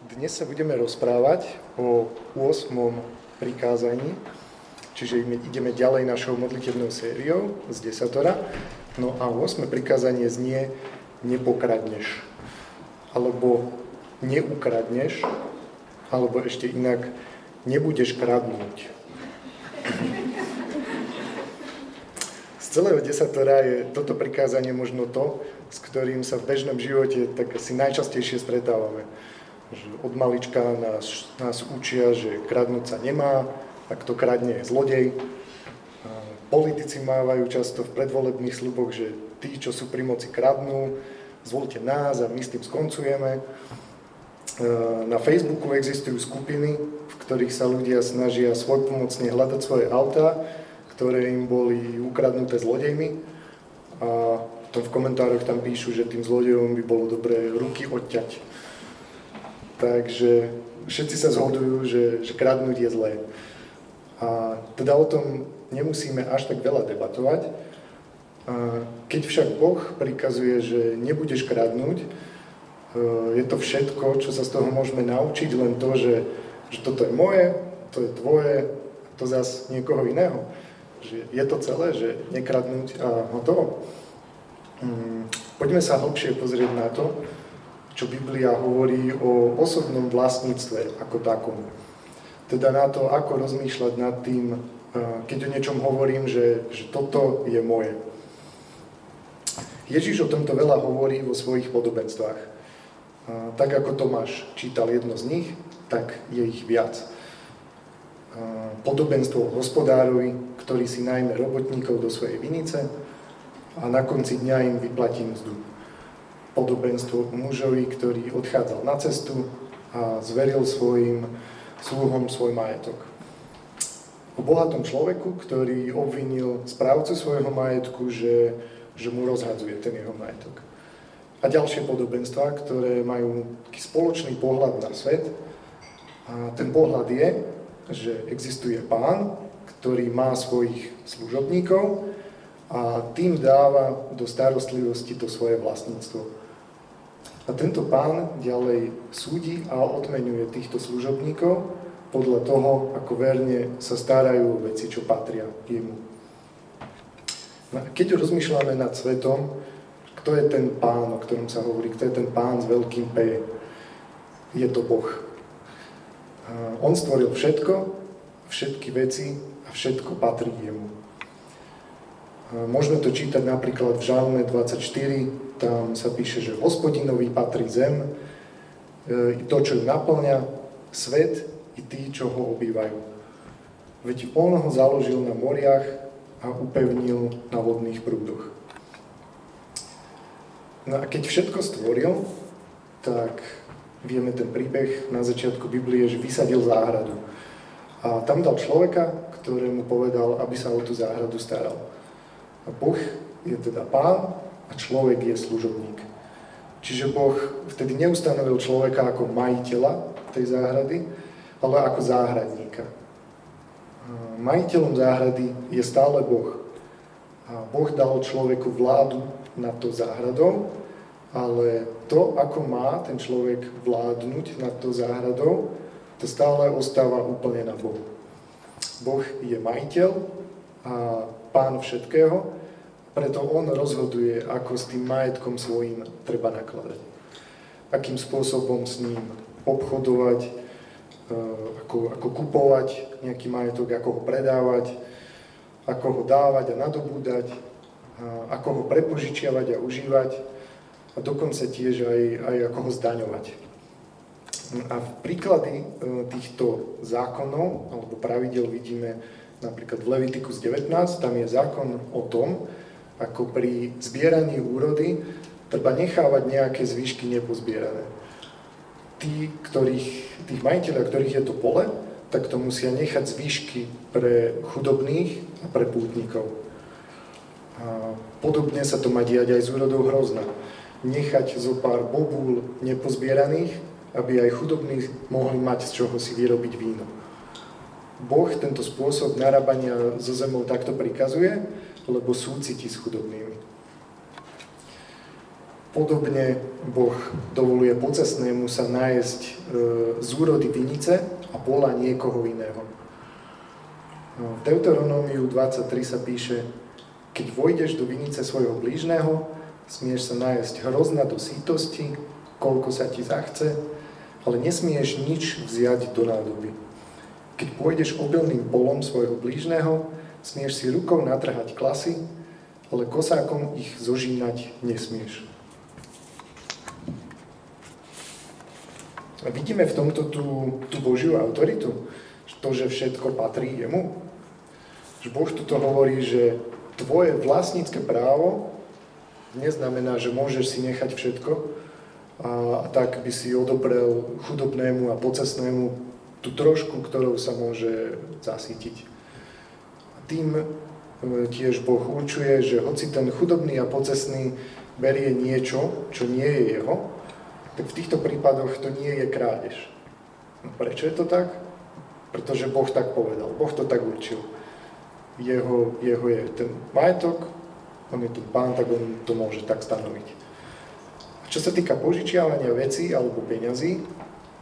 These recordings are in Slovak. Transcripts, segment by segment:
Dnes sa budeme rozprávať o 8. prikázaní, čiže ideme ďalej našou modlitebnou sériou z desatora. No a 8. prikázanie znie nepokradneš, alebo neukradneš, alebo ešte inak nebudeš kradnúť. Z celého desatora je toto prikázanie možno to, s ktorým sa v bežnom živote tak asi najčastejšie stretávame že od malička nás, nás učia, že kradnúť sa nemá, ak to kradne je zlodej. Politici mávajú často v predvolebných sluboch, že tí, čo sú pri moci, kradnú, zvolte nás a my s tým skoncujeme. Na Facebooku existujú skupiny, v ktorých sa ľudia snažia svojpomocne hľadať svoje autá, ktoré im boli ukradnuté zlodejmi. A v komentároch tam píšu, že tým zlodejom by bolo dobré ruky odťať Takže všetci sa zhodujú, že, že kradnúť je zlé. A teda o tom nemusíme až tak veľa debatovať. A keď však Boh prikazuje, že nebudeš kradnúť, e, je to všetko, čo sa z toho môžeme naučiť, len to, že, že toto je moje, to je tvoje, to zas niekoho iného. Že je to celé, že nekradnúť a hotovo. Mm, poďme sa hlbšie pozrieť na to, čo Biblia hovorí o osobnom vlastníctve ako takom. Teda na to, ako rozmýšľať nad tým, eh, keď o niečom hovorím, že, že toto je moje. Ježiš o tomto veľa hovorí vo svojich podobenstvách. Eh, tak ako Tomáš čítal jedno z nich, tak je ich viac. Eh, podobenstvo hospodárovi, ktorý si najmä robotníkov do svojej vinice a na konci dňa im vyplatí mzdu podobenstvo o mužovi, ktorý odchádzal na cestu a zveril svojim sluhom svoj majetok. O bohatom človeku, ktorý obvinil správcu svojho majetku, že, že mu rozhadzuje ten jeho majetok. A ďalšie podobenstva, ktoré majú taký spoločný pohľad na svet. A ten pohľad je, že existuje pán, ktorý má svojich služobníkov a tým dáva do starostlivosti to svoje vlastníctvo. A tento pán ďalej súdi a odmenuje týchto služobníkov podľa toho, ako verne sa starajú o veci, čo patria jemu. No keď rozmýšľame nad svetom, kto je ten pán, o ktorom sa hovorí, kto je ten pán s veľkým P, je to Boh. On stvoril všetko, všetky veci a všetko patrí jemu. Môžeme to čítať napríklad v Žalme 24, tam sa píše, že hospodinovi patrí zem, e, i to, čo ju naplňa, svet i tí, čo ho obývajú. Veď on ho založil na moriach a upevnil na vodných prúdoch. No a keď všetko stvoril, tak vieme ten príbeh na začiatku Biblie, že vysadil záhradu. A tam dal človeka, ktorému povedal, aby sa o tú záhradu staral. Boh je teda pán, a človek je služobník. Čiže Boh vtedy neustanovil človeka ako majiteľa tej záhrady, ale ako záhradníka. Majiteľom záhrady je stále Boh. A Boh dal človeku vládu nad tou záhradou, ale to, ako má ten človek vládnuť nad tou záhradou, to stále ostáva úplne na Bohu. Boh je majiteľ a pán všetkého, preto on rozhoduje, ako s tým majetkom svojím treba nakladať. Akým spôsobom s ním obchodovať, e, ako, ako kupovať nejaký majetok, ako ho predávať, ako ho dávať a nadobúdať, ako ho prepožičiavať a užívať a dokonca tiež aj, aj ako ho zdaňovať. A v príklady e, týchto zákonov alebo pravidel vidíme napríklad v Levitikus 19, tam je zákon o tom, ako pri zbieraní úrody, treba nechávať nejaké zvyšky nepozbierané. Tí, ktorých, tých majiteľov, ktorých je to pole, tak to musia nechať zvyšky pre chudobných a pre pútnikov. A podobne sa to má diať aj z úrodou hrozna. Nechať zo pár bobúl nepozbieraných, aby aj chudobní mohli mať z čoho si vyrobiť víno. Boh tento spôsob narábania so zemou takto prikazuje lebo súciti s chudobnými. Podobne Boh dovoluje pocesnému sa nájsť e, z úrody vinice a pola niekoho iného. No, v Deuteronómiu 23 sa píše, keď vojdeš do vinice svojho blížneho, smieš sa nájsť hrozna do sítosti, koľko sa ti zachce, ale nesmieš nič vziať do nádoby. Keď pôjdeš obilným polom svojho blížneho, smieš si rukou natrhať klasy, ale kosákom ich zožínať nesmieš. A vidíme v tomto tú, tú Božiu autoritu, to, že všetko patrí jemu. Že Boh tuto hovorí, že tvoje vlastnícke právo neznamená, že môžeš si nechať všetko a, a tak by si odobrel chudobnému a pocesnému tú trošku, ktorou sa môže zasítiť. Tým e, tiež Boh určuje, že hoci ten chudobný a pocesný berie niečo, čo nie je jeho, tak v týchto prípadoch to nie je krádež. No prečo je to tak? Pretože Boh tak povedal, Boh to tak určil. Jeho, jeho je ten majetok, on je ten pán, tak on to môže tak stanoviť. A čo sa týka požičiavania vecí alebo peňazí,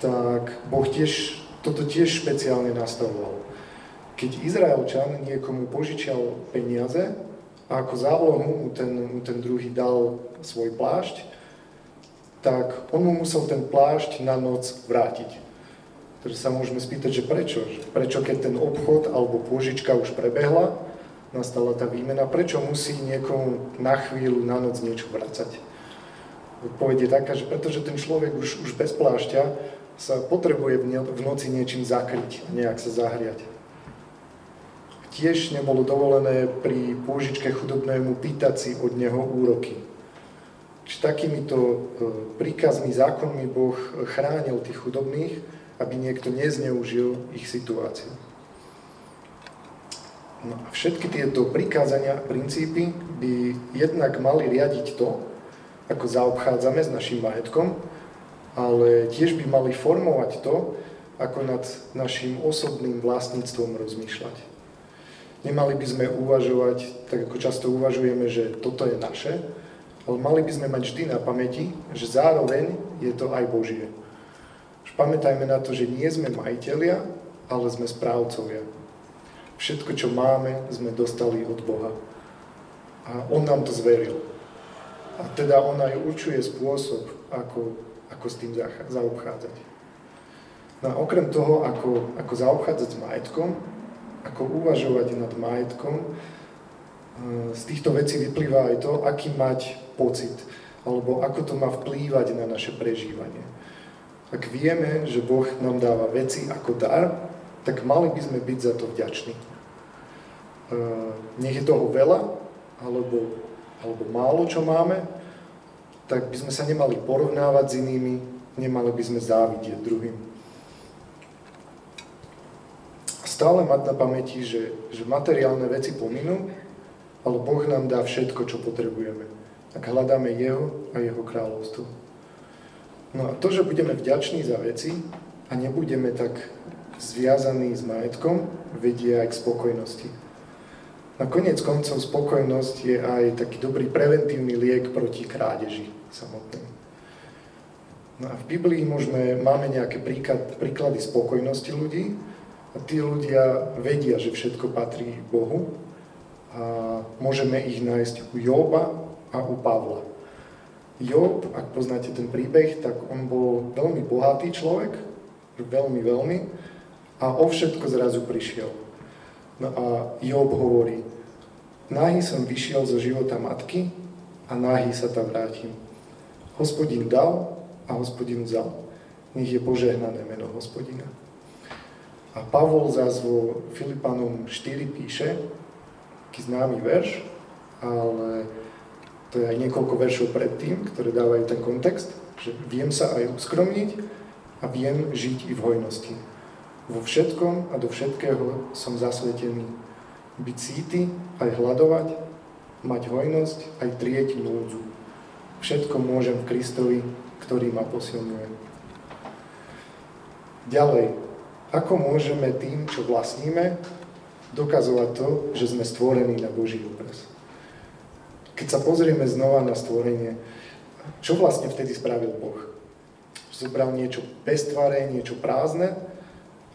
tak Boh tiež, toto tiež špeciálne nastavoval. Keď Izraelčan niekomu požičial peniaze a ako zálohu mu ten, mu ten druhý dal svoj plášť, tak on mu musel ten plášť na noc vrátiť. Takže sa môžeme spýtať, že prečo? Prečo keď ten obchod alebo pôžička už prebehla, nastala tá výmena, prečo musí niekomu na chvíľu, na noc niečo vrácať? Odpoveď je taká, že pretože ten človek už, už bez plášťa sa potrebuje v noci niečím zakryť nejak sa zahriať. Tiež nebolo dovolené pri pôžičke chudobnému pýtať si od neho úroky. Čiže takýmito e, príkazmi, zákonmi Boh chránil tých chudobných, aby niekto nezneužil ich situáciu. No a všetky tieto prikázania a princípy by jednak mali riadiť to, ako zaobchádzame s našim majetkom, ale tiež by mali formovať to, ako nad našim osobným vlastníctvom rozmýšľať. Nemali by sme uvažovať, tak ako často uvažujeme, že toto je naše, ale mali by sme mať vždy na pamäti, že zároveň je to aj Božie. Už pamätajme na to, že nie sme majiteľia, ale sme správcovia. Všetko, čo máme, sme dostali od Boha. A On nám to zveril. A teda On aj určuje spôsob, ako, ako s tým zaobchádzať. No a okrem toho, ako, ako zaobchádzať s majetkom, ako uvažovať nad majetkom, z týchto vecí vyplýva aj to, aký mať pocit, alebo ako to má vplývať na naše prežívanie. Ak vieme, že Boh nám dáva veci ako dar, tak mali by sme byť za to vďační. Nech je toho veľa, alebo, alebo málo, čo máme, tak by sme sa nemali porovnávať s inými, nemali by sme závidieť druhým. Stále mať na pamäti, že, že materiálne veci pominú, ale Boh nám dá všetko, čo potrebujeme. Ak hľadáme Jeho a Jeho kráľovstvo. No a to, že budeme vďační za veci a nebudeme tak zviazaní s majetkom, vedie aj k spokojnosti. Na koniec koncov spokojnosť je aj taký dobrý preventívny liek proti krádeži samotnej. No a v Biblii môžeme, máme nejaké príklad, príklady spokojnosti ľudí a tí ľudia vedia, že všetko patrí Bohu a môžeme ich nájsť u Joba a u Pavla. Job, ak poznáte ten príbeh, tak on bol veľmi bohatý človek, veľmi, veľmi, a o všetko zrazu prišiel. No a Job hovorí, nahý som vyšiel zo života matky a nahý sa tam vrátim. Hospodin dal a hospodin vzal. Nech je požehnané meno hospodina. A Pavol zás vo Filipanom 4 píše, taký známy verš, ale to je aj niekoľko veršov predtým, ktoré dávajú ten kontext, že viem sa aj uskromniť a viem žiť i v hojnosti. Vo všetkom a do všetkého som zasvetený. Byť síty, aj hľadovať, mať hojnosť, aj trieť núdzu. Všetko môžem v Kristovi, ktorý ma posilňuje. Ďalej, ako môžeme tým, čo vlastníme, dokazovať to, že sme stvorení na Boží obraz. Keď sa pozrieme znova na stvorenie, čo vlastne vtedy spravil Boh? Zobral niečo beztvaré, niečo prázdne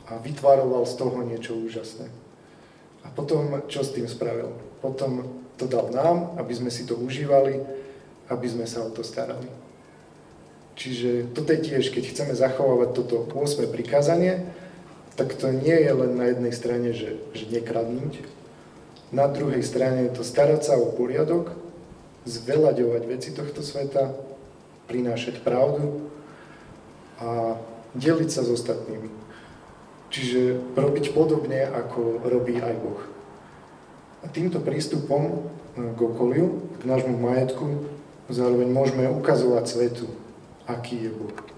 a vytvaroval z toho niečo úžasné. A potom, čo s tým spravil? Potom to dal nám, aby sme si to užívali, aby sme sa o to starali. Čiže toto je tiež, keď chceme zachovávať toto 8. prikázanie, tak to nie je len na jednej strane, že, že nekradnúť, na druhej strane je to starať sa o poriadok, zveľaďovať veci tohto sveta, prinášať pravdu a deliť sa s ostatnými. Čiže robiť podobne, ako robí aj Boh. A týmto prístupom k okoliu, k nášmu majetku, zároveň môžeme ukazovať svetu, aký je Boh.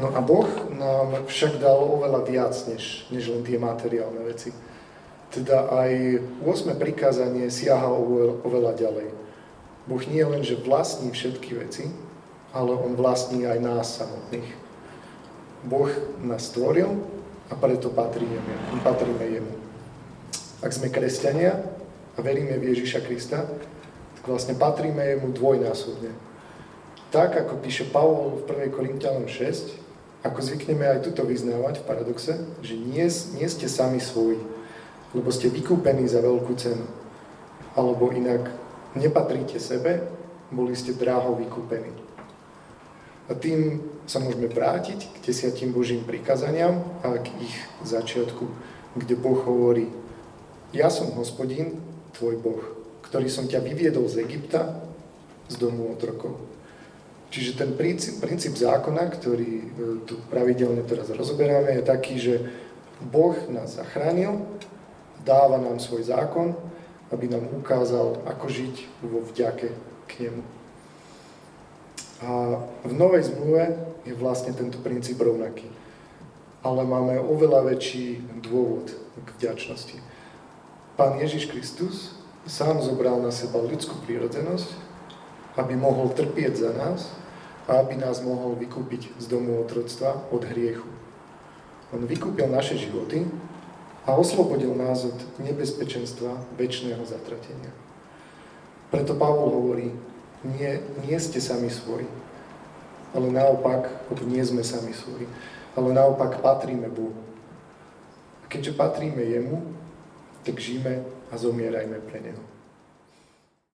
No a Boh nám však dal oveľa viac, než, než len tie materiálne veci. Teda aj 8. prikázanie siaha oveľa ďalej. Boh nie len, že vlastní všetky veci, ale On vlastní aj nás samotných. Boh nás stvoril a preto patríme, patríme Jemu. Ak sme kresťania a veríme v Ježiša Krista, tak vlastne patríme Jemu dvojnásobne. Tak, ako píše Pavol v 1. Korintianom 6, ako zvykneme aj tuto vyznávať v paradoxe, že nie, nie ste sami svoji, lebo ste vykúpení za veľkú cenu. Alebo inak, nepatríte sebe, boli ste dráho vykúpení. A tým sa môžeme vrátiť k desiatým Božím prikazaniam a k ich začiatku, kde Boh hovorí, ja som hospodín, tvoj Boh, ktorý som ťa vyviedol z Egypta, z domu otrokov. Čiže ten princíp, princíp zákona, ktorý e, tu pravidelne teraz rozoberáme, je taký, že Boh nás zachránil, dáva nám svoj zákon, aby nám ukázal, ako žiť vo vďake k nemu. A v Novej zmluve je vlastne tento princíp rovnaký. Ale máme oveľa väčší dôvod k vďačnosti. Pán Ježiš Kristus sám zobral na seba ľudskú prírodzenosť, aby mohol trpieť za nás a aby nás mohol vykúpiť z domu otroctva od hriechu. On vykúpil naše životy a oslobodil nás od nebezpečenstva väčšného zatratenia. Preto Pavol hovorí, nie, nie ste sami svoji, ale naopak, nie sme sami svoji, ale naopak patríme Bohu. A keďže patríme Jemu, tak žijeme a zomierajme pre Neho.